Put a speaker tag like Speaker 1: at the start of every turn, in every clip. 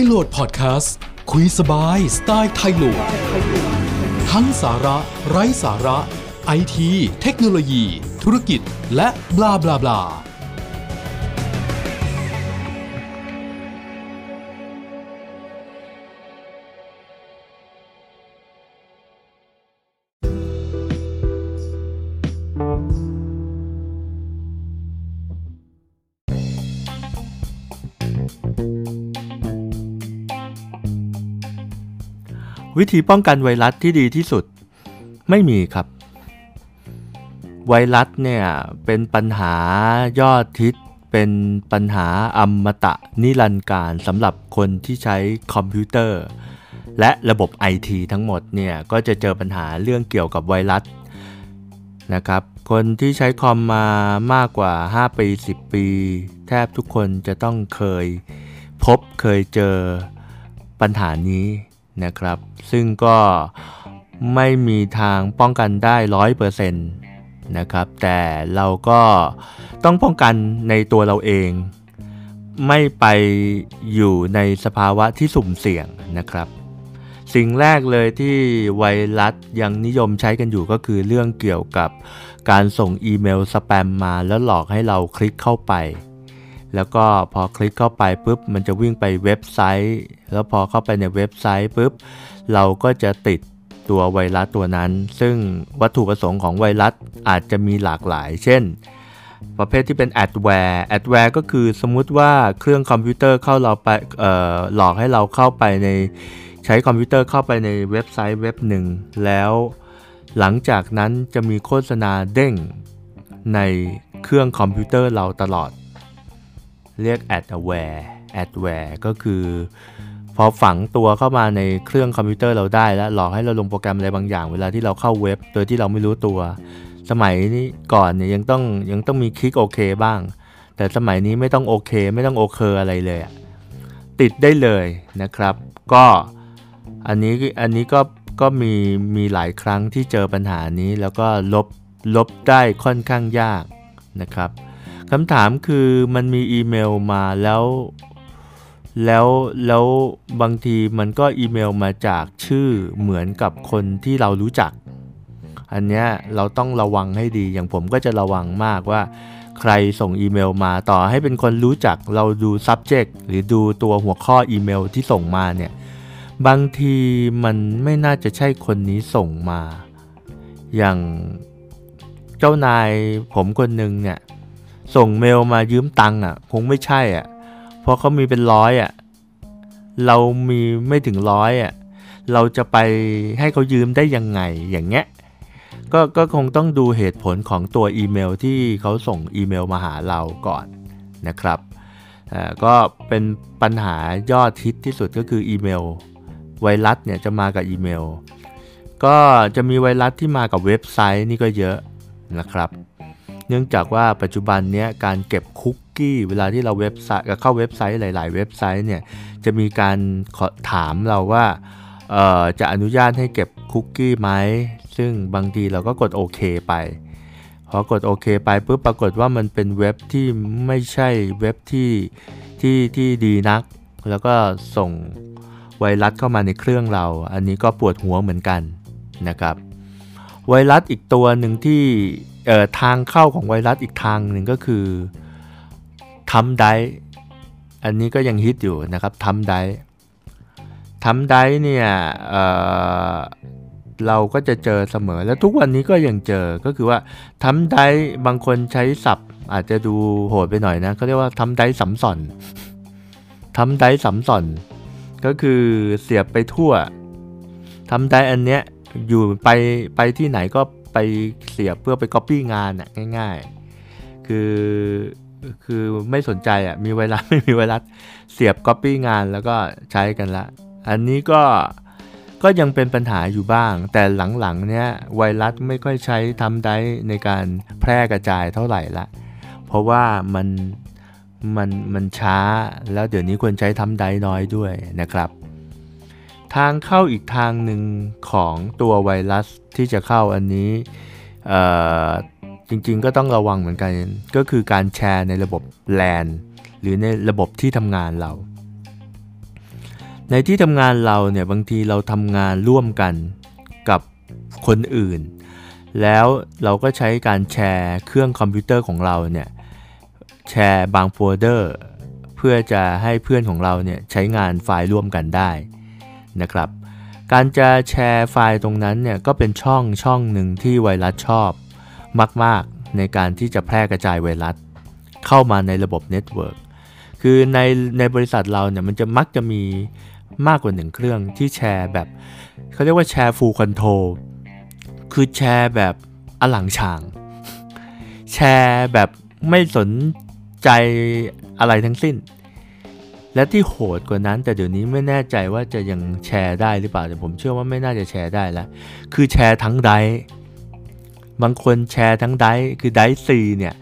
Speaker 1: ยโหลดพอดแคสต์คุยสบายสไตล์ไทยโหลด ทั้งสาระ ไร้สาระ ไอที เทคโนโลยี ธุรกิจ และบลาบลาบลา
Speaker 2: วิธีป้องกันไวรัสที่ดีที่สุด ไม่มีครับ ไวรัสเนี่ยเป็นปัญหายอดทิศเป็นปัญหาอมตะนิรันดร์การสำหรับคนที่ใช้คอมพิวเตอร์ และระบบ IT ทั้งหมดเนี่ยก็จะเจอปัญหาเรื่องเกี่ยวกับไวรัสนะครับ คนที่ใช้คอมมามากกว่า 5 ปี 10 ปี แทบทุกคนจะต้องเคยพบเคยเจอปัญหานี้ นะครับ ซึ่งก็ไม่มีทางป้องกันได้ร้อยเปอร์เซ็นต์นะครับ แต่เราก็ต้องป้องกันในตัวเราเอง ไม่ไปอยู่ในสภาวะที่สุ่มเสี่ยงนะครับ สิ่งแรกเลยที่ไวรัสยังนิยมใช้กันอยู่ก็คือเรื่องเกี่ยวกับการส่งอีเมลสแปมมาแล้วหลอกให้เราคลิกเข้าไป แล้วก็พอคลิกเข้าไปปุ๊บ มันจะวิ่งไปเว็บไซต์ แล้วพอเข้าไปในเว็บไซต์ปุ๊บ เราก็จะติดตัวไวรัสตัวนั้น ซึ่งวัตถุประสงค์ของไวรัสอาจจะมีหลากหลาย เช่น ประเภทที่เป็น adware adware ก็คือสมมุติว่าเครื่องคอมพิวเตอร์เข้าเราไปหลอกให้เราเข้าไปในใช้คอมพิวเตอร์เข้าไปในเว็บไซต์เว็บหนึ่งแล้วหลังจากนั้นจะมีโฆษณาเด้งในเครื่องคอมพิวเตอร์เราตลอด เรียก adware adware ก็คือ พอฝังตัวเข้ามาในเครื่องคอมพิวเตอร์เราได้แล้วหลอกให้เราลงโปรแกรมอะไรบางอย่าง เวลาที่เราเข้าเว็บ โดยที่เราไม่รู้ตัว สมัยนี้ก่อนเนี่ยยังต้องยังต้องมีคลิกโอเคบ้าง แต่สมัยนี้ไม่ต้องโอเค ไม่ต้องโอเคอะไรเลยติดได้เลยนะครับ ก็อันนี้อันนี้ก็ก็มีมีหลายครั้งที่เจอปัญหานี้แล้วก็ลบลบได้ค่อนข้างยากนะครับ คำถามคือมันมีอีเมลมาแล้ว แล้วแล้วบางทีมันก็อีเมลมาจากชื่อเหมือนกับคนที่เรารู้จัก อันเนี้ยเราต้องระวังให้ดีอย่างผมก็จะระวังมากว่า ใครส่งอีเมลมาต่อให้เป็นคนรู้จักเราดู subject หรือดูตัวหัวข้ออีเมลที่ส่งมาเนี่ยบางทีมันไม่น่าจะใช่คนนี้ส่งมา อย่างเจ้านายผมคนหนึ่งเนี่ย ส่งเมลมายืมตังค์อะ คงไม่ใช่อะ เพราะเขามีเป็นร้อยอะ เรามีไม่ถึงร้อยอะ เราจะไปให้เขายืมได้ยังไงอย่างเงี้ยก็ก็คงต้องดูเหตุผลของตัวอีเมลที่เขาส่งอีเมลมาหาเราก่อนนะครับอ่าก็เป็นปัญหายอดฮิตที่สุดก็คืออีเมล ไวรัสเนี่ยจะมากับอีเมล ก็จะมีไวรัสที่มากับเว็บไซต์นี่ก็เยอะนะครับ เนื่องจากว่าปัจจุบันเนี้ยการเก็บคุกกี้เวลาที่เราเว็บไซต์เข้าเว็บไซต์หลาย ๆ เว็บไซต์เนี่ยจะมีการขอถามเราว่าจะอนุญาตให้เก็บคุกกี้ไหมซึ่งบางทีเราก็กดโอเคไปพอกดโอเคไปปุ๊บปรากฏว่ามันเป็นเว็บที่ไม่ใช่เว็บที่ที่ที่ดีนัก แล้วก็ส่งไวรัสเข้ามาในเครื่องเรา อันนี้ก็ปวดหัวเหมือนกันนะครับ ไวรัสอีกตัวหนึ่งที่ ทางเข้าของไวรัสอีกทางหนึ่งก็คือทำได้อันนี้ก็ยังฮิตอยู่นะครับทำได้ทำได้เนี่ยเเราก็จะเจอเสมอและทุกวันนี้ก็ยังเจอก็คือว่าทำได้บางคนใช้ศัพท์ อาจจะดูโหดไปหน่อยนะเขาเรียกว่าทำได้สัมสอนทำได้สัมสอนก็คือเสียบไปทั่วทำได้อันเนี้ยอยู่ไปไปที่ไหนก็ ไปเสียบเพื่อไป Copy งานอะง่าย ๆ คือคือไม่สนใจอะมีไวรัสไม่มีไวรัสเสียบ Copy งานแล้วก็ใช้กันละ อันนี้ก็ก็ยังเป็นปัญหาอยู่บ้าง แต่หลังๆเนี้ยไวรัสไม่ค่อยใช้ทำได้ในการแพร่กระจายเท่าไหร่ละ เพราะว่ามันมันมันช้าแล้วเดี๋ยวนี้ควรใช้ทำได้น้อยด้วยนะครับ ทางเข้าอีกทางหนึ่งของตัวไวรัสที่จะเข้าอันนี้จริงๆก็ต้องระวังเหมือนกัน ก็คือการแชร์ในระบบ LAN หรือในระบบที่ทำงานเรา ในที่ทำงานเราเนี่ยบางทีเราทำงานร่วมกันกับคนอื่น แล้วเราก็ใช้การแชร์เครื่องคอมพิวเตอร์ของเราเนี่ยแชร์บางโฟลเดอร์ เพื่อจะให้เพื่อนของเราเนี่ยใช้งานไฟล์ร่วมกันได้ นะครับ การจะแชร์ไฟล์ตรงนั้นเนี่ยก็เป็นช่องช่องหนึ่งที่ไวรัสชอบ มาก ๆ ในการที่จะแพร่กระจายไวรัส เข้ามาในระบบ network คือในในบริษัทเราเนี่ยมันจะมักจะมีมากกว่าหนึ่งเครื่องที่แชร์แบบเขาเรียกว่าแชร์ full control คือแชร์แบบอล่างฉ่าง แชร์แบบไม่สนใจอะไรทั้งสิ้น และที่โหดกว่านั้น แต่เดี๋ยวนี้ไม่แน่ใจว่าจะยังแชร์ได้หรือเปล่าแต่ผมเชื่อว่าไม่น่าจะแชร์ได้แล้วคือแชร์ทั้งไดบางคนแชร์ทั้งไดคือไดซีเนี่ย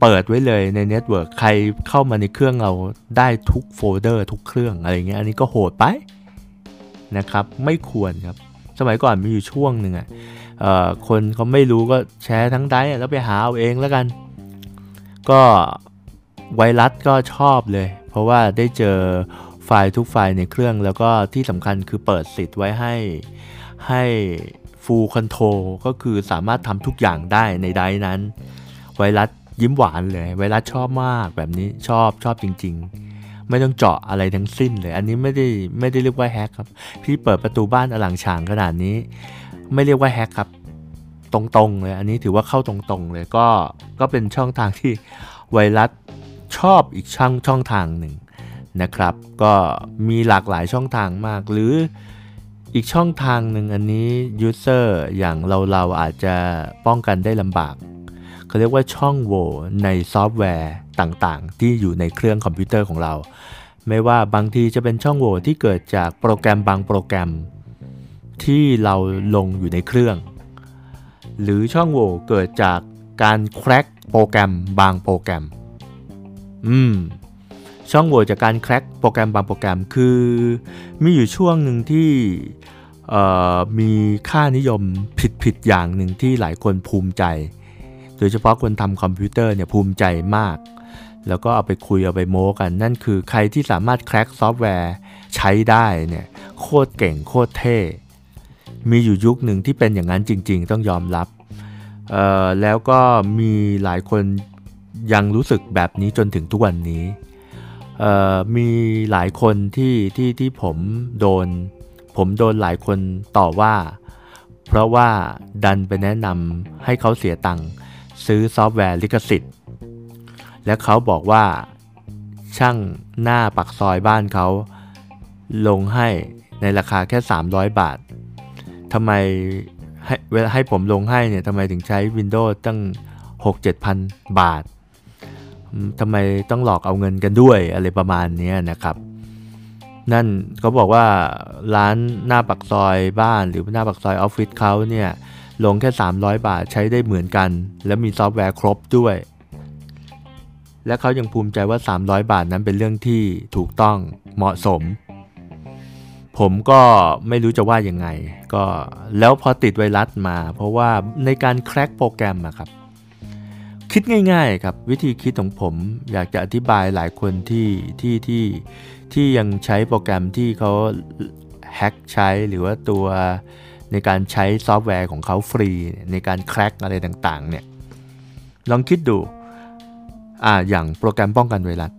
Speaker 2: เปิดไว้เลยใน network ใครเข้ามาในเครื่องเราได้ทุกโฟลเดอร์ทุกเครื่องอะไรเงี้ยอันนี้ก็โหดไปนะครับไม่ควรครับ สมัยก่อนมีอยู่ช่วงหนึ่งอะคนเขาไม่รู้ก็แชร์ทั้งไดแล้วไปหาเอาเองแล้วกัน ก็ไวรัสก็ชอบเลย เพราะว่าได้เจอไฟล์ทุกไฟล์ในเครื่อง แล้วก็ที่สำคัญคือเปิดสิทธิ์ไว้ให้ให้ full control ก็คือสามารถทำทุกอย่างได้ในไดนั้น ไวรัสยิ้มหวานเลย ไวรัสชอบมากแบบนี้ชอบชอบจริง ๆ ไม่ต้องเจาะอะไรทั้งสิ้นเลย อันนี้ไม่ได้ไม่ได้เรียกว่าแฮกครับ พี่เปิดประตูบ้านอลังฉางขนาดนี้ ไม่เรียกว่าแฮกครับ ตรงๆเลย อันนี้ถือว่าเข้าตรงๆเลยก็ก็เป็นช่องทางที่ไวรัส ชอบอีกช่องช่องทางหนึ่งนะครับ ก็มีหลากหลายช่องทางมาก หรืออีกช่องทางหนึ่งอันนี้ user อย่างเราเราอาจจะป้องกันได้ลำบากเขาเรียกว่าช่องโหว่ในซอฟต์แวร์ต่างๆ ที่อยู่ในเครื่องคอมพิวเตอร์ของเรา ไม่ว่าบางทีจะเป็นช่องโหว่ที่เกิดจากโปรแกรมบางโปรแกรม ที่เราลงอยู่ในเครื่อง หรือช่องโหว่เกิดจากการ crack โปรแกรมบางโปรแกรม อืมช่องโหว่จากการ crack โปรแกรมบางโปรแกรมคือ มีอยู่ช่วงหนึ่งที่มีค่านิยมผิดๆอย่างหนึ่งที่หลายคนภูมิใจ โดยเฉพาะคนทำคอมพิวเตอร์เนี่ยภูมิใจมาก แล้วก็เอาไปคุยเอาไปโม้กัน นั่นคือใครที่สามารถ crack ซอฟต์แวร์ใช้ได้เนี่ยโคตรเก่งโคตรเท่ มีอยู่ยุคหนึ่งที่เป็นอย่างนั้นจริง ๆ ต้องยอมรับแล้วก็มีหลายคน ยังรู้สึกแบบนี้จนถึงทุกวันนี้ มีหลายคนที่ที่ที่ผมโดน ผมโดนหลายคนต่อว่า เพราะว่าดันไปแนะนำให้เขาเสียตังค์ซื้อซอฟต์แวร์ลิขสิทธิ์ และเขาบอกว่าช่างหน้าปักซอยบ้านเขา ลงให้ในราคาแค่ 300 บาททำไมให้เวลาให้ผมลงให้เนี่ยทำไมถึงใช้ Windows ตั้ง 6-7พันบาท ทำไมต้องหลอกเอาเงินกันด้วยอะไรประมาณนี้นะครับ นั่นเขาบอกว่าร้านหน้าปากซอยบ้านหรือหน้าปากซอยออฟฟิศเขาเนี่ยลงแค่ 300 บาทใช้ได้เหมือนกัน และมีซอฟต์แวร์ครบด้วย และเขายังภูมิใจว่า 300 บาทนั้นเป็นเรื่องที่ถูกต้องเหมาะสม ผมก็ไม่รู้จะว่ายังไง ก็แล้วพอติดไวรัสมา เพราะว่าในการ crack โปรแกรมอะครับ คิดง่ายๆครับวิธีคิดของผมอยากจะอธิบายหลายคนที่ที่ที่ที่ยังใช้โปรแกรมที่เขา hack ใช้หรือว่าตัวในการใช้ซอฟต์แวร์ของเขาฟรี ในการ crack อะไรต่างๆเนี่ยลองคิดดูอ่าอย่างโปรแกรมป้องกันไวรัส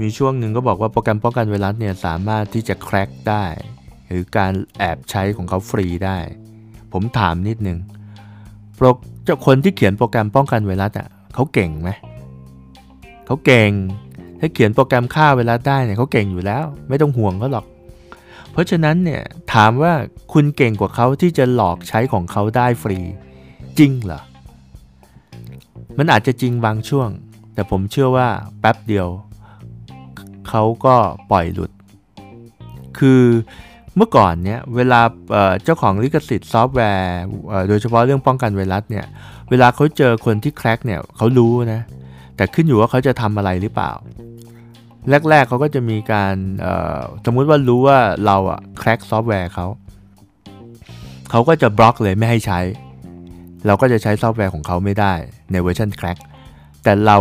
Speaker 2: มีช่วงหนึ่งก็บอกว่าโปรแกรมป้องกันไวรัสเนี่ยสามารถที่จะแคร็กได้ หรือการแอบใช้ของเขาฟรีได้ ผมถามนิดนึง โปรเจ้าคนที่เขียนโปรแกรมป้องกันไวรัสอะเขาเก่งไหมเขาเก่ง ถ้าเขียนโปรแกรมฆ่าไวรัสได้เนี่ยเขาเก่งอยู่แล้ว ไม่ต้องห่วงเขาหรอก เพราะฉะนั้นเนี่ยถามว่าคุณเก่งกว่าเขาที่จะหลอกใช้ของเขาได้ฟรี จริงเหรอ มันอาจจะจริงบางช่วง แต่ผมเชื่อว่าแป๊บเดียว เขาก็ปล่อยหลุด คือ เมื่อก่อนเนี่ยเวลาเจ้าของลิขสิทธิ์ซอฟต์แวร์โดยเฉพาะเรื่องป้องกันไวรัสเนี่ยเวลาเขาเจอคนที่ crack เนี่ยเขารู้นะแต่ขึ้นอยู่ว่าเขาจะทำอะไรหรือเปล่า แรก ๆเขาก็จะมีการสมมุติว่ารู้ว่าเราอะ crack ซอฟต์แวร์เขาเขาก็จะบล็อกเลยไม่ให้ใช้ เราก็จะใช้ซอฟต์แวร์ของเขาไม่ได้ในเวอร์ชัน crack แต่เรา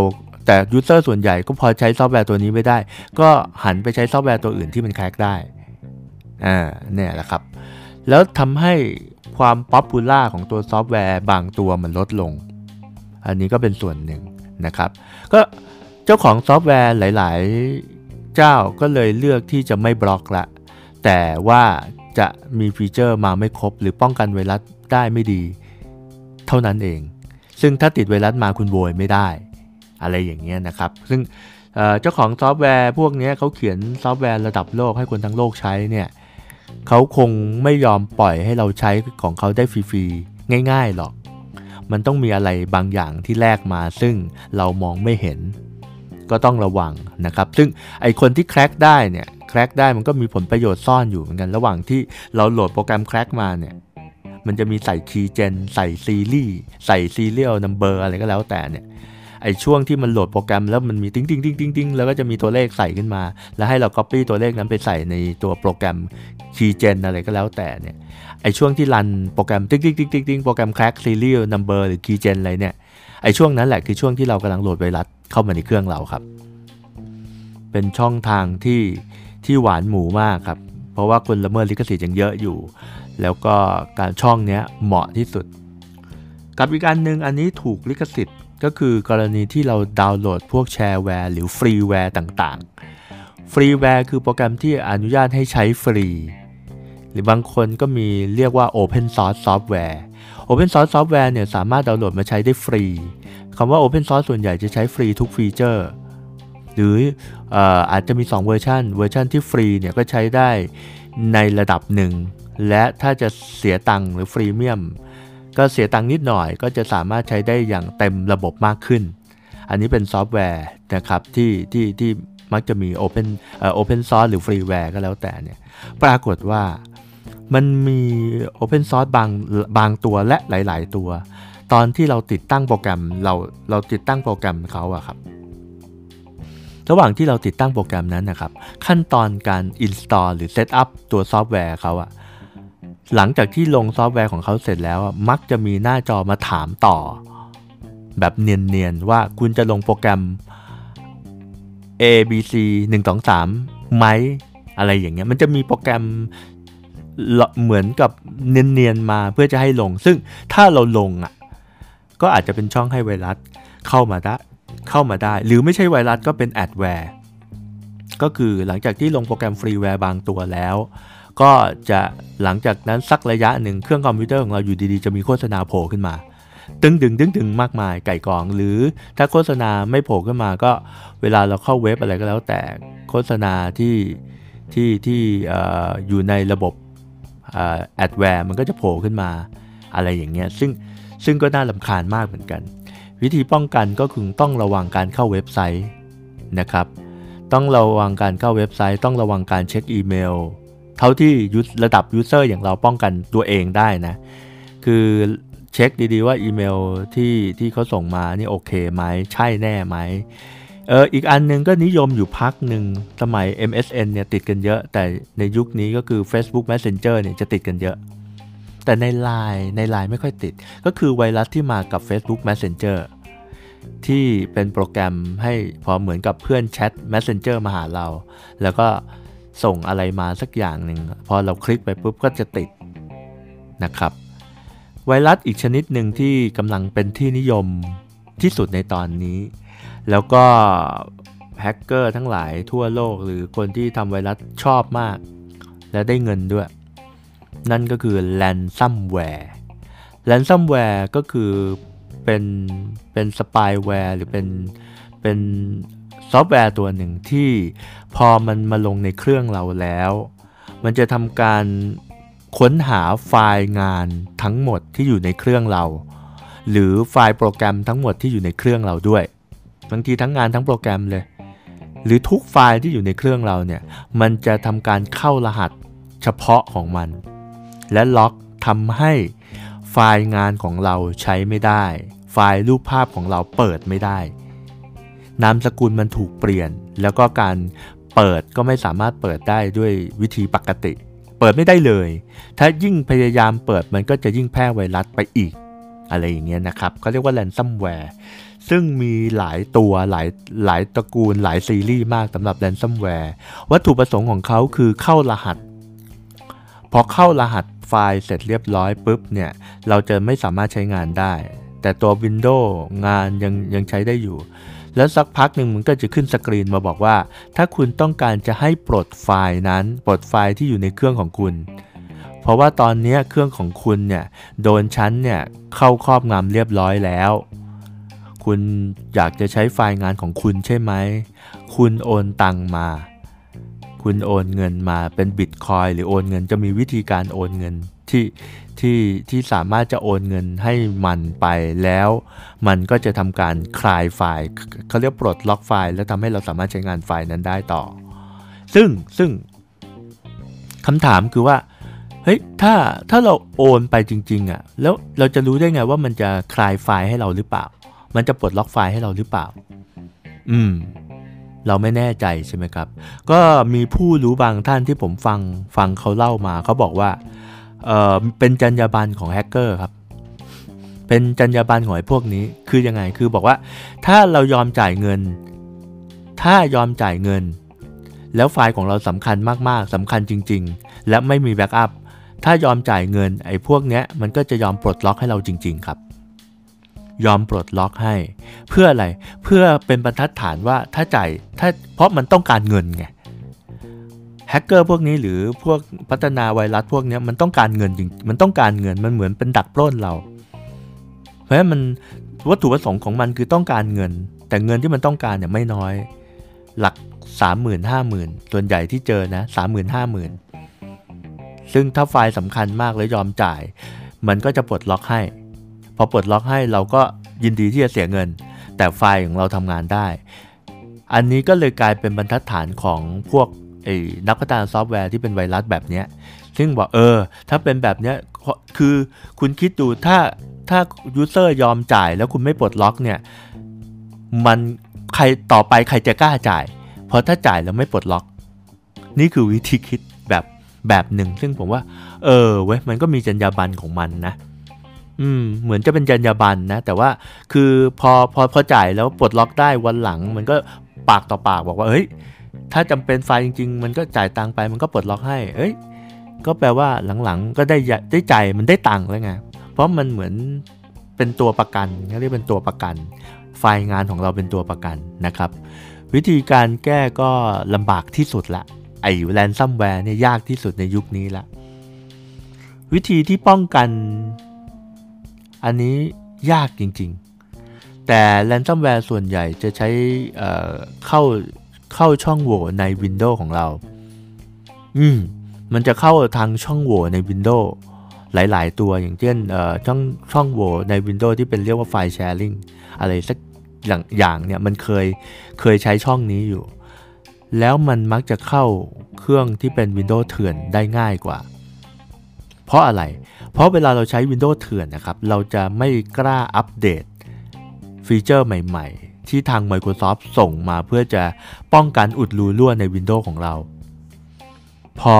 Speaker 2: แต่ user ส่วนใหญ่ก็พอใช้ซอฟต์แวร์ตัวนี้ไม่ได้ ก็หันไปใช้ซอฟต์แวร์ตัวอื่นที่มัน crack ได้ อ่าเนี่ยแหละครับ แล้วทำให้ความ popular ของตัวซอฟต์แวร์บางตัวมันลดลง อันนี้ก็เป็นส่วนหนึ่งนะครับ ก็เจ้าของซอฟต์แวร์หลาย ๆ เจ้าก็เลยเลือกที่จะไม่บล็อกละ แต่ว่าจะมีฟีเจอร์มาไม่ครบ หรือป้องกันไวรัสได้ไม่ดี เท่านั้นเอง ซึ่งถ้าติดไวรัสมาคุณโวยไม่ได้ อะไรอย่างเงี้ยนะครับ ซึ่งเจ้าของซอฟต์แวร์พวกนี้เขาเขียนซอฟต์แวร์ระดับโลกให้คนทั้งโลกใช้เนี่ย เขาคงไม่ยอมปล่อยให้เราใช้ของเขาได้ฟรีๆ ง่ายๆหรอก มันต้องมีอะไรบางอย่างที่แลกมาซึ่งเรามองไม่เห็น ก็ต้องระวังนะครับ ซึ่งไอคนที่ crack ได้เนี่ย crack ได้มันก็มีผลประโยชน์ซ่อนอยู่เหมือนกันระหว่างที่เราโหลดโปรแกรม crack มาเนี่ยมันจะมีใส่ keygen ใส่ซีรีส์ ใส่ serial number อะไรก็แล้วแต่เนี่ย ไอช่วงที่มันโหลดโปรแกรมแล้วมันมีติ้งติ้งติ้งติ้งติ้งแล้วก็จะมีตัวเลขใส่ขึ้นมา แล้วให้เรา Copy ตัวเลขนั้นไปใส่ในตัวโปรแกรม keygen อะไรก็แล้วแต่เนี่ยไอช่วงที่ run โปรแกรมติ้งติ้งติ้งติ้งติ้งโปรแกรม crack serial number หรือ keygen อะไรเนี่ยไอช่วงนั้นแหละคือช่วงที่เรากำลังโหลดไวรัสเข้ามาในเครื่องเราครับ เป็นช่องทางที่ที่หวานหมูมากครับ เพราะว่าคนละเมิดลิขสิทธิ์ยังเยอะอยู่ แล้วก็การช่องนี้เหมาะที่สุด กับอีกอันหนึ่งอันนี้ถูกลิขสิทธิ์ ก็คือกรณีที่เราดาวน์โหลดพวก shareware หรือ freeware ต่างๆ freeware คือโปรแกรมที่อนุญาตให้ใช้ฟรี หรือบางคนก็มีเรียกว่า Open Source Software Open Source Software เนี่ยสามารถดาวน์โหลดมาใช้ได้ฟรีคำว่า Open Source ส่วนใหญ่จะใช้ฟรีทุกฟีเจอร์ หรืออาจจะมี 2 เวอร์ชันเวอร์ชันที่ฟรีเนี่ยก็ใช้ได้ในระดับหนึ่ง และถ้าจะเสียตังค์หรือฟรีเมียม ก็เสียตังค์นิดหน่อยก็จะสามารถใช้ได้อย่างเต็มระบบมากขึ้น อันนี้เป็นซอฟต์แวร์นะครับที่ที่ที่มักจะมี Open เอ่อ Open Source หรือ freeware ก็แล้วแต่เนี่ยปรากฏว่ามันมี Open Source บางบางตัวและหลาย ๆ ตัว ตอนที่เราติดตั้งโปรแกรมเราเราติดตั้งโปรแกรมเขาอะครับระหว่างที่เราติดตั้งโปรแกรมนั้นนะครับ ขั้นตอนการ install หรือ set up ตัวซอฟต์แวร์เขาอะ หลังจากที่ลงซอฟต์แวร์ของเขาเสร็จแล้ว มักจะมีหน้าจอมาถามต่อ แบบเเนียนๆ ว่าคุณจะลงโปรแกรม A B C 1 2 3ไหมอะไรอย่างเงี้ย มันจะมีโปรแกรมเหมือนกับเนียนๆมาเพื่อจะให้ลง ซึ่งถ้าเราลงอะ ก็อาจจะเป็นช่องให้ไวรัสเข้ามาได้เข้ามาได้ หรือไม่ใช่ไวรัสก็เป็น adware ก็คือหลังจากที่ลงโปรแกรม freeware บางตัวแล้ว ก็จะหลังจากนั้นสักระยะหนึ่งเครื่องคอมพิวเตอร์ของเราอยู่ดีๆ จะมีโฆษณาโผล่ขึ้นมาตึงดึงดึงดึงมากมายไก่กอง หรือถ้าโฆษณาไม่โผล่ขึ้นมาก็เวลาเราเข้าเว็บอะไรก็แล้วแต่โฆษณาที่ที่ที่อยู่ในระบบ adware มันก็จะโผล่ขึ้นมาอะไรอย่างเงี้ยซึ่งซึ่งก็น่ารำคาญมากเหมือนกัน วิธีป้องกันก็คือต้องระวังการเข้าเว็บไซต์นะครับ ต้องระวังการเข้าเว็บไซต์ ต้องระวังการเช็คอีเมล เท่าที่ระดับ user อย่างเราป้องกันตัวเองได้นะ คือเช็คดีๆว่าอีเมลที่ที่เขาส่งมานี่โอเคไหมใช่แน่ไหมเอออีกอันนึงก็นิยมอยู่พักหนึ่งสมัย MSN เนี่ยติดกันเยอะ แต่ในยุคนี้ก็คือ Facebook Messenger เนี่ยจะติดกันเยอะ แต่ใน Line ใน Line ไม่ค่อยติด ก็คือไวรัสที่มากับ Facebook Messenger ที่เป็นโปรแกรมให้พอเหมือนกับเพื่อนแชท Messenger มาหาเรา แล้วก็ ส่งอะไรมาสักอย่างหนึ่งพอเราคลิกไปปุ๊บก็จะติดนะครับ ไวรัสอีกชนิดหนึ่งที่กำลังเป็นที่นิยมที่สุดในตอนนี้ แล้วก็แฮกเกอร์ทั้งหลายทั่วโลกหรือคนที่ทำไวรัสชอบมาก และได้เงินด้วย นั่นก็คือ ransomware ransomware ก็คือเป็นเป็นสปายแวร์หรือเป็นเป็น ซอฟต์แวร์ตัวหนึ่งที่พอมันมาลงในเครื่องเราแล้ว มันจะทำการค้นหาไฟล์งานทั้งหมดที่อยู่ในเครื่องเรา หรือไฟล์โปรแกรมทั้งหมดที่อยู่ในเครื่องเราด้วยบางทีทั้งงานทั้งโปรแกรมเลย หรือทุกไฟล์ที่อยู่ในเครื่องเราเนี่ยมันจะทำการเข้ารหัสเฉพาะของมัน และล็อกทำให้ไฟล์งานของเราใช้ไม่ได้ ไฟล์รูปภาพของเราเปิดไม่ได้ นามสกุลมันถูกเปลี่ยน แล้วก็การเปิดก็ไม่สามารถเปิดได้ด้วยวิธีปกติ เปิดไม่ได้เลย ถ้ายิ่งพยายามเปิดมันก็จะยิ่งแพร่ไวรัสไปอีก อะไรอย่างเงี้ยนะครับเขาเรียกว่า ransomware ซึ่งมีหลายตัวหลายหลายตระกูลหลายซีรีส์มากสำหรับ ransomware วัตถุประสงค์ของเขาคือเข้ารหัส พอเข้ารหัสไฟล์เสร็จเรียบร้อยปุ๊บเนี่ย เราจะไม่สามารถใช้งานได้ แต่ตัว Windows งานยังยังใช้ได้อยู่ แล้วสักพักหนึ่งมันก็จะขึ้นสกรีนมาบอกว่า ถ้าคุณต้องการจะให้ปลดไฟล์นั้นปลดไฟล์ที่อยู่ในเครื่องของคุณ เพราะว่าตอนนี้เครื่องของคุณเนี่ยโดนชั้นเนี่ยเข้าครอบงำเรียบร้อยแล้ว คุณอยากจะใช้ไฟล์งานของคุณใช่ไหม คุณโอนตังมา คุณโอนเงินมาเป็นบิตคอยหรือโอนเงินจะมีวิธีการโอนเงิน ที่ที่ที่สามารถจะโอนเงินให้มันไปแล้ว มันก็จะทำการคลายไฟล์เขาเรียกปลดล็อกไฟล์ แล้วทำให้เราสามารถใช้งานไฟล์นั้นได้ต่อ ซึ่งซึ่งคำถามคือว่าเฮ้ยถ้าถ้าเราโอนไปจริงๆอะ่ะแล้วเราจะรู้ได้ไงว่ามันจะคลายไฟล์ให้เราหรือเปล่า มันจะปลดล็อกไฟล์ให้เราหรือเปล่า อืม เราไม่แน่ใจใช่ไหมครับ ก็มีผู้รู้บางท่านที่ผมฟังฟังเขาเล่ามาเขาบอกว่า เออเป็นจรรยาบรรณของแฮกเกอร์ครับ เป็นจรรยาบรรณของไอ้พวกนี้คือยังไงคือบอกว่าถ้าเรายอมจ่ายเงิน ถ้ายอมจ่ายเงิน แล้วไฟล์ของเราสำคัญมากๆสำคัญจริง ๆ และไม่มี backup ถ้ายอมจ่ายเงินไอ้พวกเนี้ยมันก็จะยอมปลดล็อกให้เราจริง ๆ ครับ ยอมปลดล็อกให้ เพื่ออะไรเพื่อเป็นบรรทัดฐานว่าถ้าจ่ายถ้าเพราะมันต้องการเงินไง แฮกเกอร์พวกนี้หรือพวกพัฒนาไวรัสพวกนี้มันต้องการเงินจริงมันต้องการเงินมันเหมือนเป็นดักปล้นเรา เพราะฉะนั้นมันวัตถุประสงค์ของมันคือต้องการเงิน แต่เงินที่มันต้องการเนี่ยไม่น้อย หลัก 3 0 0 0 0 5 0,000ส่วนใหญ่ที่เจอนะ3 0 0 0 0 5 0,000ซึ่งถ้าไฟล์สำคัญมากแล้วยอมจ่าย มันก็จะปลดล็อกให้ พอปลดล็อกให้เราก็ยินดีที่จะเสียเงิน แต่ไฟล์ของเราทำงานได้ อันนี้ก็เลยกลายเป็นบรรทัดฐานของพวก นักพัฒนาซอฟต์แวร์ที่เป็นไวรัสแบบนี้ซึ่งบอกเออ ถ้าเป็นแบบนี้คือคุณคิดดูถ้าถ้า user ยอมจ่ายแล้วคุณไม่ปลดล็อกเนี่ย มันใครต่อไปใครจะกล้าจ่าย เพราะถ้าจ่ายแล้วไม่ปลดล็อก นี่คือวิธีคิดแบบแบบหนึ่ง ซึ่งผมว่า เออเว้ยมันก็มีจรรยาบรรณของมันนะอืมเหมือนจะเป็นจรรยาบรรณนะ แต่ว่าคือพอพอพอจ่ายแล้วปลดล็อกได้วันหลัง มันก็ปากต่อปากบอกว่าเฮ้ย ถ้าจำเป็นไฟล์จริง ๆ มันก็จ่ายตังค์ไปมันก็ปลดล็อกให้ เอ้ย ก็แปลว่าหลังๆ ก็ได้ได้ใจมันได้ตังค์แล้วไง เพราะมันเหมือนเป็นตัวประกันเขาเรียกเป็นตัวประกัน ไฟล์งานของเราเป็นตัวประกันนะครับ วิธีการแก้ก็ลำบากที่สุดละไอ้ ransomware เนี่ยยากที่สุดในยุคนี้ละวิธีที่ป้องกัน อันนี้ยากจริงๆ แต่ ransomware ส่วนใหญ่จะใช้เข้า เข้าช่องโหว่ใน Windows ของเรา อืม มันจะเข้าทางช่องโหว่ใน Windows หลาย ๆ ตัวอย่างเช่นช่องช่องโหว่ใน Windows ที่เป็นเรียกว่า file sharingอะไรสักอย่างอย่างเนี่ยมันเคยเคยใช้ช่องนี้อยู่ แล้วมันมักจะเข้าเครื่องที่เป็น Windows เถื่อนได้ง่ายกว่า เพราะอะไร เพราะเวลาเราใช้ Windows เถื่อนนะครับ เราจะไม่กล้าอัปเดตฟีเจอร์ใหม่ ๆ ที่ทาง Microsoft ส่งมาเพื่อจะป้องกันอุดรูรั่วใน Windows ของเรา พอ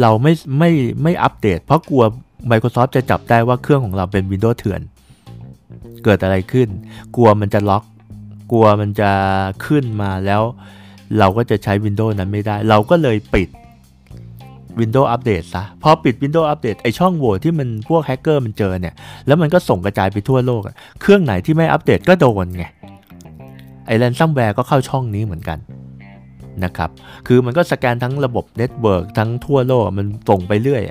Speaker 2: เราไม่ไม่ไม่อัปเดต เพราะกลัว Microsoft จะจับได้ว่าเครื่องของเราเป็น Windows เถื่อน เกิดอะไรขึ้น กลัวมันจะล็อก กลัวมันจะขึ้นมาแล้ว เราก็จะใช้ Windows นั้นไม่ได้ เราก็เลยปิด Windows Update ซะ พอปิด Windows Update ไอช่องโหว่ที่มันพวกแฮกเกอร์มันเจอเนี่ย แล้วมันก็ส่งกระจายไปทั่วโลก เครื่องไหนที่ไม่อัปเดตก็โดนไง ไอ ransomware ก็เข้าช่องนี้เหมือนกันนะครับ คือมันก็สแกนทั้งระบบ network ทั้งทั่วโลกมันส่งไปเรื่อย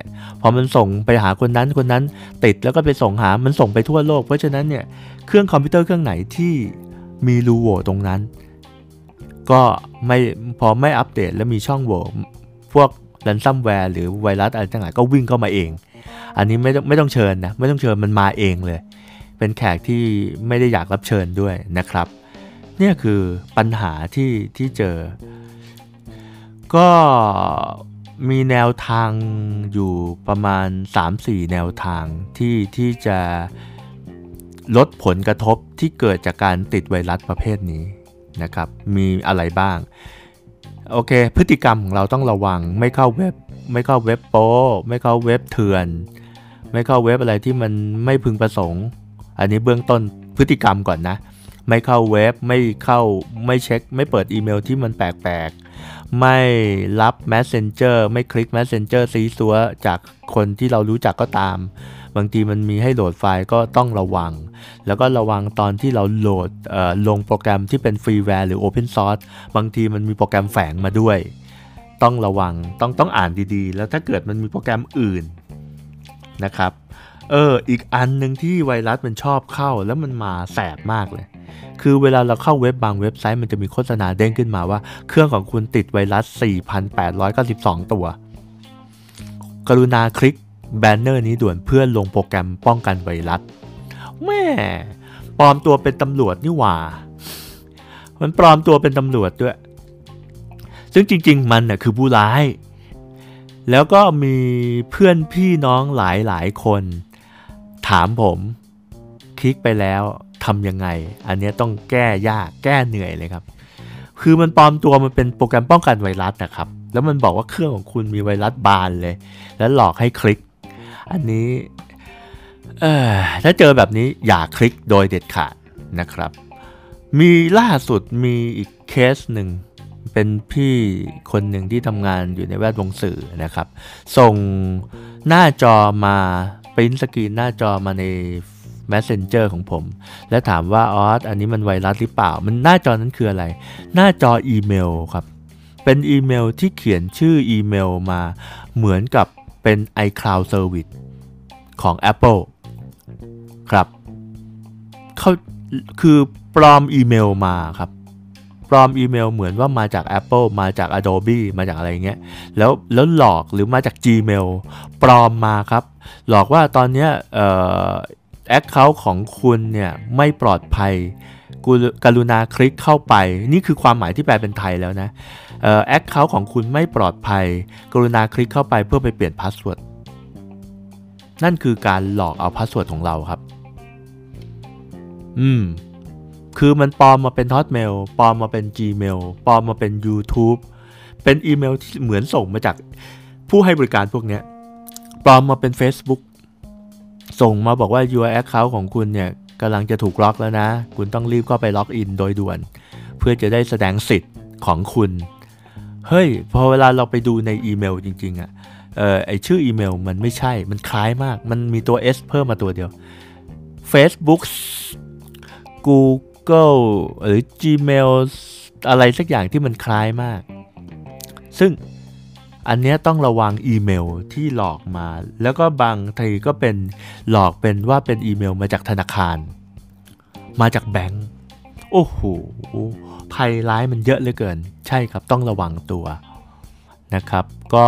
Speaker 2: พอมันส่งไปหาคนนั้นคนนั้นติดแล้วก็ไปส่งหา มันส่งไปทั่วโลก เพราะฉะนั้นเนี่ยเครื่องคอมพิวเตอร์เครื่องไหนที่มีรูโหว่ตรงนั้น ก็ไม่พอไม่อัปเดตแล้วมีช่องโหว่พวก ransomware หรือไวรัสอะไรต่างๆก็วิ่งเข้ามาเอง อันนี้ไม่ต้องไม่ต้องเชิญนะ ไม่ต้องเชิญมันมาเองเลย เป็นแขกที่ไม่ได้อยากรับเชิญด้วยนะครับ เนี่ยคือปัญหาที่ที่เจอ ก็มีแนวทางอยู่ประมาณ 3-4 แนวทางที่ที่จะลดผลกระทบที่เกิดจากการติดไวรัสประเภทนี้นะครับ มีอะไรบ้าง โอเค พฤติกรรมของเราต้องระวัง ไม่เข้าเว็บ ไม่เข้าเว็บโป้ไม่เข้าเว็บเถื่อน ไม่เข้าเว็บอะไรที่มันไม่พึงประสงค์ อันนี้เบื้องต้นพฤติกรรมก่อนนะ ไม่เข้าเว็บ ไม่เข้าไม่เช็ค ไม่เปิดอีเมลที่มันแปลกๆ ไม่รับ Messenger ไม่คลิก Messenger ซี้ซั้วจากคนที่เรารู้จักก็ตาม บางทีมันมีให้โหลดไฟล์ก็ต้องระวัง แล้วก็ระวังตอนที่เราโหลดลงโปรแกรมที่เป็น freeware หรือ Open Source บางทีมันมีโปรแกรมแฝงมาด้วย ต้องระวังต้องต้องอ่านดีๆ แล้วถ้าเกิดมันมีโปรแกรมอื่นนะครับเอออีกอันหนึ่งที่ไวรัสมันชอบเข้าแล้วมันมาแสบมากเลย คือเวลาเราเข้าเว็บบางเว็บไซต์มันจะมีโฆษณาเด้งขึ้นมาว่า เครื่องของคุณติดไวรัส 4,892 ตัว กรุณาคลิกแบนเนอร์นี้ด่วนเพื่อลงโปรแกรมป้องกันไวรัส แม่ปลอมตัวเป็นตำรวจนี่หว่า มันปลอมตัวเป็นตำรวจด้วย ซึ่งจริง ๆ มันน่ะคือผู้ร้าย แล้วก็มีเพื่อนพี่น้องหลายหลายคน ถามผม คลิกไปแล้ว ทำยังไง อันนี้ต้องแก้ยากแก้เหนื่อยเลยครับ คือมันปลอมตัวมันเป็นโปรแกรมป้องกันไวรัสนะครับ แล้วมันบอกว่าเครื่องของคุณมีไวรัสบานเลย แล้วหลอกให้คลิก อันนี้เออถ้าเจอแบบนี้อย่าคลิกโดยเด็ดขาดนะครับ มีล่าสุดมีอีกเคสหนึ่งเป็นพี่คนหนึ่งที่ทำงานอยู่ในแวดวงสื่อนะครับ ส่งหน้าจอมาปริ้นสกรีนหน้าจอมาใน Messenger ของผม และถามว่าออสอันนี้มันไวรัสหรือเปล่า มันหน้าจอนั้นคืออะไร หน้าจออีเมลครับ เป็นอีเมลที่เขียนชื่ออีเมลมาเหมือนกับเป็น iCloud Service ของ Apple ครับเขาคือปลอมอีเมลมาครับปลอมอีเมลเหมือนว่ามาจาก Apple มาจาก Adobe มาจากอะไรเงี้ยแล้วแล้วหลอกหรือมาจาก Gmail ปลอมมาครับ หลอกว่าตอนเนี้ย account ของคุณเนี่ยไม่ปลอดภัยกรุณาคลิกเข้าไป นี่คือความหมายที่แปลเป็นไทยแล้วนะ account ของคุณไม่ปลอดภัย กรุณาคลิกเข้าไปเพื่อไปเปลี่ยน password นั่นคือการหลอกเอา password ของเราครับ อืม คือมันปลอมมาเป็น Hotmailปลอมมาเป็น Gmail ปลอมมาเป็น YouTube เป็นอีเมลที่เหมือนส่งมาจากผู้ให้บริการพวกนี้ปลอมมาเป็น Facebook ส่งมาบอกว่า your account ของคุณเนี่ยกำลังจะถูกล็อกแล้วนะ คุณต้องรีบเข้าไป login โดยด่วน เพื่อจะได้แสดงสิทธิ์ของคุณ เฮ้ย พอเวลาเราไปดูในอีเมลจริง ๆอะ่ะเออไอ้ชื่ออีเมลมันไม่ใช่ มันคล้ายมาก มันมีตัว S เพิ่มมาตัวเดียว Facebook Google หรือ Gmail อะไรสักอย่างที่มันคล้ายมาก ซึ่ง อันนี้ต้องระวังอีเมลที่หลอกมา แล้วก็บางทีก็เป็นหลอกเป็นว่าเป็นอีเมลมาจากธนาคาร มาจากแบงก์โอ้โหภัยร้ายมันเยอะเหลือเกิน ใช่ครับต้องระวังตัวนะครับ ก็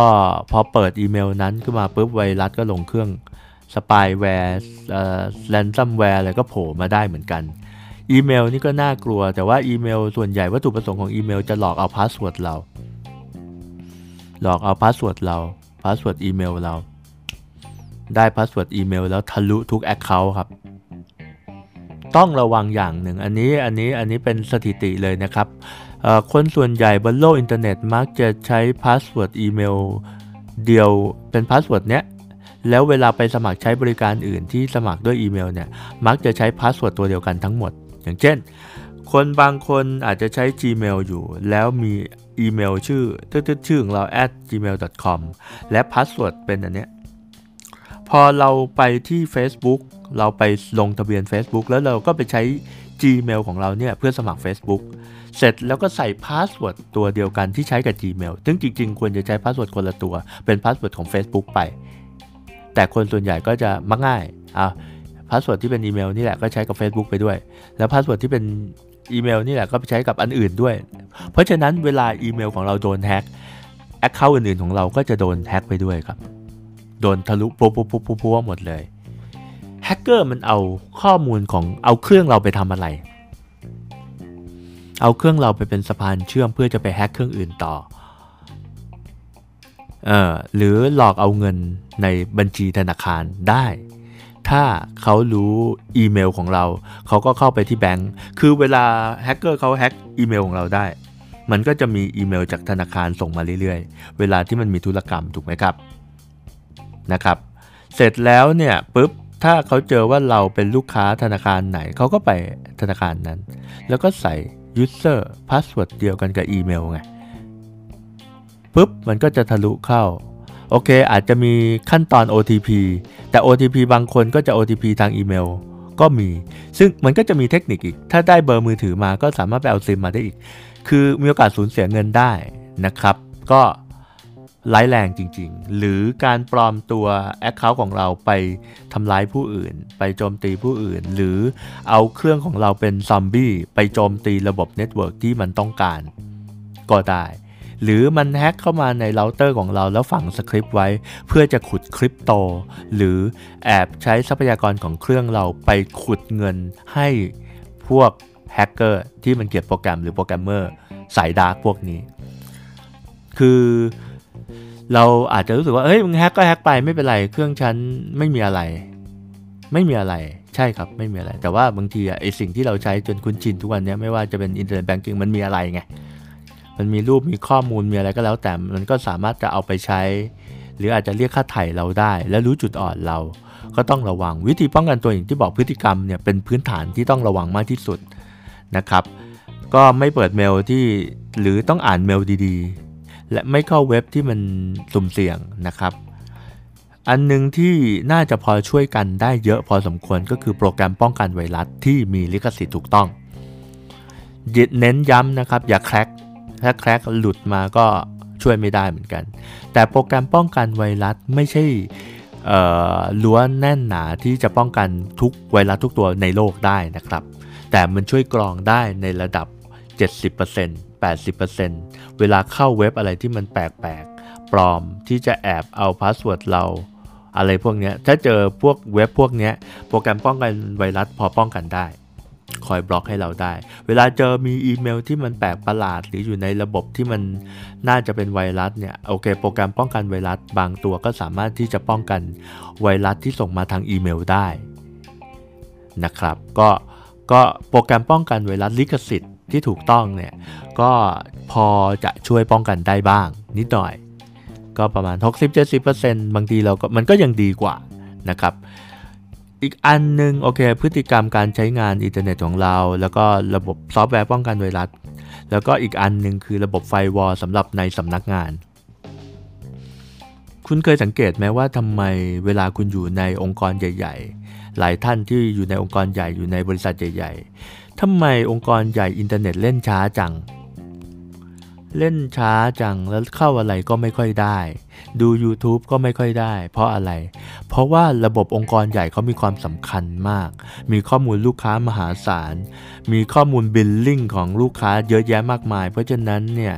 Speaker 2: พอเปิดอีเมลนั้นขึ้นมาปุ๊บไวรัสก็ลงเครื่องspyware ransomware อะไรก็โผล่มาได้เหมือนกัน อีเมลนี่ก็น่ากลัว แต่ว่าอีเมลส่วนใหญ่วัตถุประสงค์ของอีเมลจะหลอกเอา password เรา หลอกเอา password เรา password อีเมลเรา ได้ password อีเมลแล้วทะลุทุก account ครับ ต้องระวังอย่างหนึ่ง อันนี้อันนี้อันนี้เป็นสถิติเลยนะครับคนส่วนใหญ่บนโลกอินเทอร์เน็ตมักจะใช้ password อีเมลเดียวเป็น password เนี้ยแล้วเวลาไปสมัครใช้บริการอื่นที่สมัครด้วยอีเมลเนี่ยมักจะใช้ password ตัวเดียวกันทั้งหมด อย่างเช่น คนบางคนอาจจะใช้ Gmail อยู่ แล้วมี อีเมลชื่อตืดชื่อของเรา at gmail.com และ password เป็นอันเนี้ยพอเราไปที่ Facebook เราไปลงทะเบียน Facebook แล้วเราก็ไปใช้ Gmail ของเราเนี่ยเพื่อสมัคร Facebook เสร็จแล้วก็ใส่ password ตัวเดียวกันที่ใช้กับ Gmail ซึ่งจริงๆ ควรจะใช้ password คนละตัว เป็น password ของ Facebook ไป แต่คนส่วนใหญ่ก็จะมักง่ายอะ password ที่เป็นอีเมลนี่แหละก็ใช้กับ Facebook ไปด้วย แล้ว password ที่เป็น อีเมลนี่แหละก็ไปใช้กับอันอื่นด้วย เพราะฉะนั้นเวลาอีเมลของเราโดนแฮ็ก account อื่นๆของเราก็จะโดนแฮ็กไปด้วยครับ โดนทะลุปุ๊บปุ๊บปุ๊บปุ๊บหมดเลยแฮกเกอร์มันเอาข้อมูลของเอาเครื่องเราไปทำอะไร เอาเครื่องเราไปเป็นสะพานเชื่อมเพื่อจะไปแฮกเครื่องอื่นต่อเออหรือหลอกเอาเงินในบัญชีธนาคารได้ ถ้าเขารู้อีเมลของเรา เขาก็เข้าไปที่แบงค์คือเวลาแฮกเกอร์เขาแฮกอีเมลของเราได้ มันก็จะมีอีเมลจากธนาคารส่งมาเรื่อยๆ เวลาที่มันมีธุรกรรมถูกไหมครับนะครับ เสร็จแล้วเนี่ยปุ๊บถ้าเขาเจอว่าเราเป็นลูกค้าธนาคารไหน เขาก็ไปธนาคารนั้น แล้วก็ใส่ user password เดียวกันกับอีเมลไงปุ๊บมันก็จะทะลุเข้า โอเค อาจจะมีขั้นตอน OTP แต่ OTP บางคนก็จะ OTP ทางอีเมลก็มี ซึ่งมันก็จะมีเทคนิคอีก ถ้าได้เบอร์มือถือมาก็สามารถไปเอาซิมมาได้อีก คือมีโอกาสสูญเสียเงินได้นะครับ ก็ร้ายแรงจริง ๆ หรือการปลอมตัว Account ของเราไปทำร้ายผู้อื่น ไปโจมตีผู้อื่น หรือเอาเครื่องของเราเป็นซอมบี้ไปโจมตีระบบ network ที่มันต้องการ ก็ได้ หรือมันแฮ็กเข้ามาในเราเตอร์ของเราแล้วฝังสคริปต์ไว้ เพื่อจะขุดคริปโต หรือแอบใช้ทรัพยากรของเครื่องเราไปขุดเงินให้พวกแฮกเกอร์ที่มันเขียนโปรแกรมหรือโปรแกรมเมอร์สาย dark พวกนี้ คือเราอาจจะรู้สึกว่า เฮ้ย มึงแฮกก็แฮกไปไม่เป็นไร เครื่องฉันไม่มีอะไร ไม่มีอะไร ใช่ครับ ไม่มีอะไร แต่ว่าบางทีอะไอสิ่งที่เราใช้จนคุ้นชินทุกวันนี้ไม่ว่าจะเป็นอินเทอร์เน็ตแบงกิ้งมันมีอะไรไง มันมีรูปมีข้อมูลมีอะไรก็แล้วแต่มันก็สามารถจะเอาไปใช้ หรืออาจจะเรียกค่าไถ่เราได้ และรู้จุดอ่อนเรา ก็ต้องระวังวิธีป้องกันตัวอย่างที่บอกพฤติกรรมเนี่ยเป็นพื้นฐานที่ต้องระวังมากที่สุดนะครับ ก็ไม่เปิดเมลที่หรือต้องอ่านเมลดีๆ และไม่เข้าเว็บที่มันสุ่มเสี่ยงนะครับ อันหนึ่งที่น่าจะพอช่วยกันได้เยอะพอสมควรก็คือโปรแกรมป้องกันไวรัสที่มีลิขสิทธิ์ถูกต้องเน้นย้ำนะครับอย่าแคร็ก ถ้าแคร็กหลุดมาก็ช่วยไม่ได้เหมือนกัน แต่โปรแกรมป้องกันไวรัสไม่ใช่ล้วนแน่นหนาที่จะป้องกันทุกไวรัสทุกตัวในโลกได้นะครับ แต่มันช่วยกรองได้ในระดับ 70% 80%เวลาเข้าเว็บอะไรที่มันแปลกๆ ปลอมที่จะแอบเอา password เรา อะไรพวกนี้ถ้าเจอพวกเว็บพวกนี้โปรแกรมป้องกันไวรัสพอป้องกันได้ คอยบล็อกให้เราได้ เวลาเจอมีอีเมลที่มันแปลกประหลาด หรืออยู่ในระบบที่มันน่าจะเป็นไวรัสเนี่ยโอเค โปรแกรมป้องกันไวรัสบางตัวก็สามารถที่จะป้องกันไวรัสที่ส่งมาทางอีเมลได้นะครับก็ก็โปรแกรมป้องกันไวรัสลิขสิทธิ์ที่ถูกต้องเนี่ยก็พอจะช่วยป้องกันได้บ้าง นิดหน่อย ก็ประมาณ 60-70%บางทีเราก็มันก็ยังดีกว่านะครับ อีกอันหนึ่งโอเค พฤติกรรมการใช้งานอินเทอร์เน็ตของเรา แล้วก็ระบบซอฟต์แวร์ป้องกันไวรัส แล้วก็อีกอันหนึ่งคือระบบ firewall สำหรับในสำนักงาน คุณเคยสังเกตไหมว่าทำไมเวลาคุณอยู่ในองค์กรใหญ่ ๆ หลายท่านที่อยู่ในองค์กรใหญ่อยู่ในบริษัทใหญ่ๆทำไมองค์กรใหญ่อินเทอร์เน็ตเล่นช้าจังเล่นช้าจังแล้วเข้าอะไรก็ไม่ค่อยได้ ดู YouTube ก็ไม่ค่อยได้ เพราะอะไรเราะว่าระบบองค์กรใหญ่เขามีความสำคัญมาก มีข้อมูลลูกค้ามหาศาล มีข้อมูลบิลลิ่งของลูกค้าเยอะแยะมากมาย เพราะฉะนั้นเนี่ย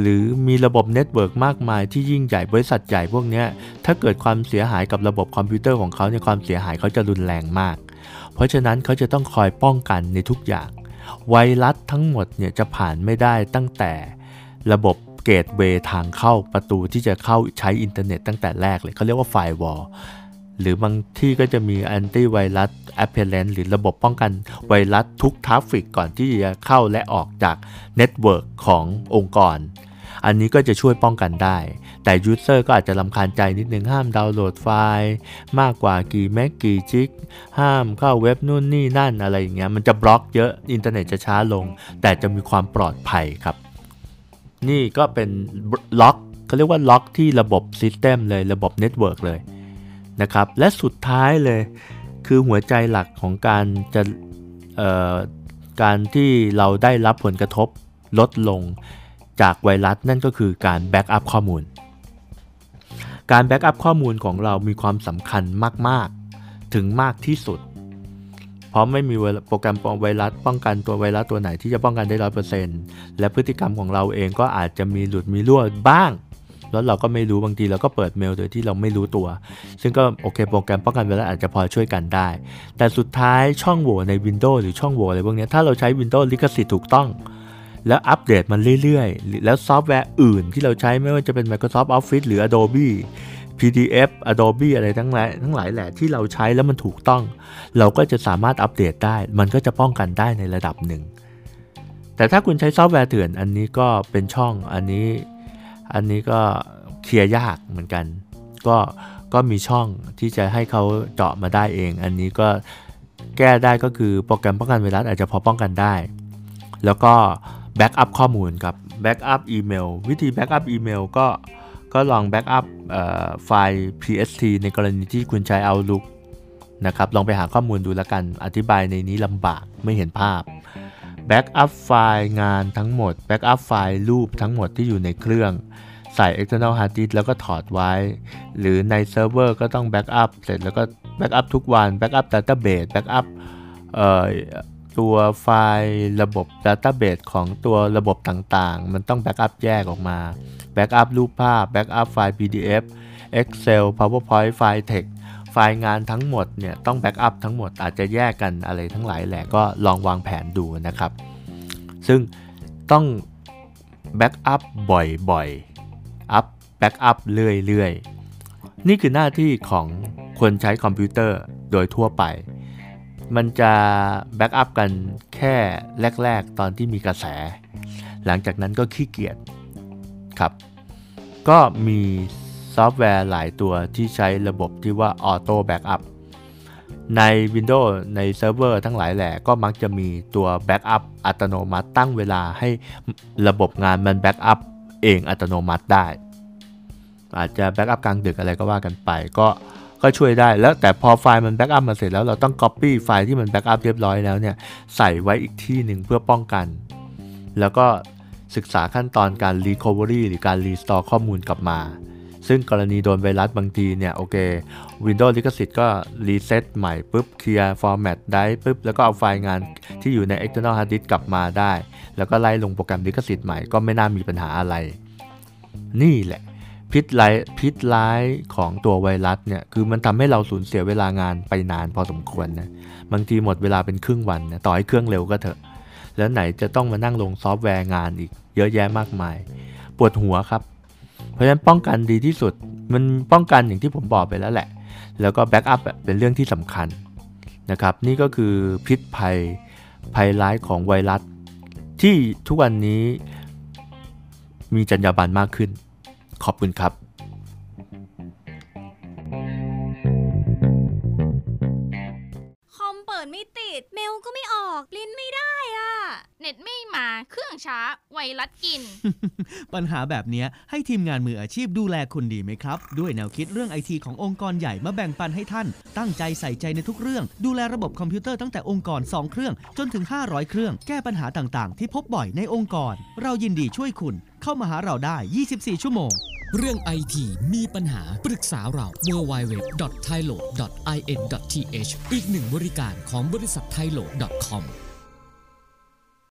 Speaker 2: หรือมีระบบ network มากมายที่ยิ่งใหญ่บริษัทใหญ่พวกนี้ถ้าเกิดความเสียหายกับระบบคอมพิวเตอร์ของเขาในความเสียหายเขาจะรุนแรงมาก เพราะฉะนั้นเขาจะต้องคอยป้องกันในทุกอย่าง ไวรัสทั้งหมดเนี่ยจะผ่านไม่ได้ตั้งแต่ระบบ gateway ทางเข้าประตูที่จะเข้าใช้อินเทอร์เน็ตตั้งแต่แรกเลยเขาเรียกว่า firewall หรือบางที่ก็จะมี antivirus appliance หรือระบบป้องกันไวรัสทุก traffic ก่อนที่จะเข้าและออกจากnetwork ขององค์กร อันนี้ก็จะช่วยป้องกันได้ แต่ user ก็อาจจะรำคาญใจนิดนึงห้ามดาวน์โหลดไฟล์ มากกว่ากี่ meg กี่ gig ห้ามเข้าเว็บนู่นนี่นั่นอะไรอย่างเงี้ยมันจะบล็อกเยอะอินเทอร์เน็ตจะช้าลง แต่จะมีความปลอดภัยครับ นี่ก็เป็นบล็อกเขาเรียกว่าบล็อกที่ระบบ system เลยระบบ network เลยนะครับ และสุดท้ายเลยคือหัวใจหลักของการจะการที่เราได้รับผลกระทบลดลงจากไวรัสนั่นก็คือการ backup ข้อมูล การ backup ข้อมูลของเรามีความสำคัญมาก ๆ ถึงมากที่สุด เพราะไม่มีโปรแกรมป้องไวรัสป้องกันตัวไวรัสตัวไหนที่จะป้องกันได้ร้อยเปอร์เซ็นต์และพฤติกรรมของเราเองก็อาจจะมีหลุดมีรั่วบ้าง แล้วเราก็ไม่รู้บางทีเราก็เปิดเมลโดยที่เราไม่รู้ตัว ซึ่งก็โอเคโปรแกรมป้องกันไวรัสอาจจะพอช่วยกันได้ แต่สุดท้ายช่องโหว่ใน Windows หรือช่องโหว่อะไรพวกนี้ถ้าเราใช้ Windows ลิขสิทธิ์ถูกต้องแล้วอัปเดตมันเรื่อยๆ แล้วซอฟต์แวร์อื่นที่เราใช้ไม่ว่าจะเป็น Microsoft Office หรือ Adobe PDF Adobe อะไรทั้งหลายทั้งหลายแหละที่เราใช้แล้วมันถูกต้อง เราก็จะสามารถอัปเดตได้ มันก็จะป้องกันได้ในระดับหนึ่ง แต่ถ้าคุณใช้ซอฟต์แวร์เถื่อนอันนี้ก็เป็นช่องอันนี้ อันนี้ก็เคลียร์ยากเหมือนกัน ก็ก็มีช่องที่จะให้เขาเจาะมาได้เอง อันนี้ก็แก้ได้ก็คือโปรแกรมป้องกันไวรัสอาจจะพอป้องกันได้ แล้วก็ backup ข้อมูลครับ backup อีเมลวิธี backup อีเมลก็ ก็ลอง backup ไฟล์ PST ในกรณีที่คุณใช้ Outlook นะครับลองไปหาข้อมูลดูแล้วกันอธิบายในนี้ลำบากไม่เห็นภาพbackup ไฟล์งานทั้งหมด backup ไฟล์รูปทั้งหมดที่อยู่ในเครื่อง ใส่ external hard disk แล้วก็ถอดไว้ หรือในเซิร์ฟเวอร์ก็ต้องแบ็กอัพเสร็จแล้วก็แบ็กอัพทุกวันแบ็กอัพ database แบ็กอัพ ตัวไฟล์ระบบ database ของตัวระบบต่างๆ มันต้อง backup แยกออกมา backup รูปภาพ backup ไฟล์ PDF Excel PowerPoint ไฟล์ Text ไฟล์งานทั้งหมดเนี่ยต้อง backup ทั้งหมดอาจจะแยกกันอะไรทั้งหลายแหละก็ลองวางแผนดูนะครับ ซึ่งต้อง backup บ่อยๆ อัพ backup เรื่อยๆ นี่คือหน้าที่ของคนใช้คอมพิวเตอร์โดยทั่วไป มันจะ backup กันแค่แรก ๆ ตอนที่มีกระแส หลังจากนั้นก็ขี้เกียจครับ ก็มีซอฟต์แวร์หลายตัวที่ใช้ระบบที่ว่า auto backupใน Windows ในเซิร์ฟเวอร์ทั้งหลายแหล่ก็มักจะมีตัว backup อัตโนมัติตั้งเวลาให้ระบบงานมัน backup เองอัตโนมัติได้ อาจจะ backup กลางดึกอะไรก็ว่ากันไปก็ ก็ช่วยได้แล้วแต่พอไฟล์มัน backup มาเสร็จแล้วเราต้อง Copy ไฟล์ที่มันแบ็กอัพเรียบร้อยแล้วเนี่ยใส่ไว้อีกที่หนึ่งเพื่อป้องกัน แล้วก็ศึกษาขั้นตอนการ recovery หรือการ restore ข้อมูลกลับมา ซึ่งกรณีโดนไวรัสบางทีเนี่ยโอเค Windows ลิขสิทธิ์ก็ reset ใหม่ปุ๊บ clear format ได้ปุ๊บแล้วก็เอาไฟล์งานที่อยู่ใน external hard disk กลับมาได้ แล้วก็ไล่ลงโปรแกรมลิขสิทธิ์ใหม่ก็ไม่น่ามีปัญหาอะไร นี่แหละ พิษร้ายพิษร้ายของตัวไวรัสเนี่ยคือมันทำให้เราสูญเสียเวลางานไปนานพอสมควรนะบางทีหมดเวลาเป็นครึ่งวันนะต่อให้เครื่องเร็วก็เถอะ แล้วไหนจะต้องมานั่งลงซอฟต์แวร์งานอีก เยอะแยะมากมาย ปวดหัวครับ เพราะฉะนั้นป้องกันดีที่สุดมันป้องกันอย่างที่ผมบอกไปแล้วแหละ แล้วก็แบ็กอัพเป็นเรื่องที่สำคัญนะครับ นี่ก็คือพิษภัยภัยร้ายของไวรัส ที่ทุกวันนี้มีจรรยาบรรณมากขึ้น ขอบคุณครับ
Speaker 3: คอมเปิดไม่ติด เมลก็ไม่ออก ลิ้นไม่ได้
Speaker 4: เน็ตไม่มาเครื่องช้า ไวรัสกิน
Speaker 5: ปัญหาแบบเนี้ยให้ทีมงานมืออาชีพดูแลคุณดีไหมครับ ด้วยแนวคิดเรื่องไอทีขององค์กรใหญ่มาแบ่งปันให้ท่าน ตั้งใจใส่ใจในทุกเรื่อง ดูแลระบบคอมพิวเตอร์ตั้งแต่องค์กร 2 เครื่อง จนถึง 500 เครื่อง แก้ปัญหาต่างๆ ที่พบบ่อยในองค์กร เรายินดีช่วยคุณ เข้ามาหาเราได้ 24 ชั่วโมง
Speaker 6: เรื่องไอทีมีปัญหาปรึกษาเรา www.thailo.in.th อีกหนึ่งบริการของบริษัท thailo.com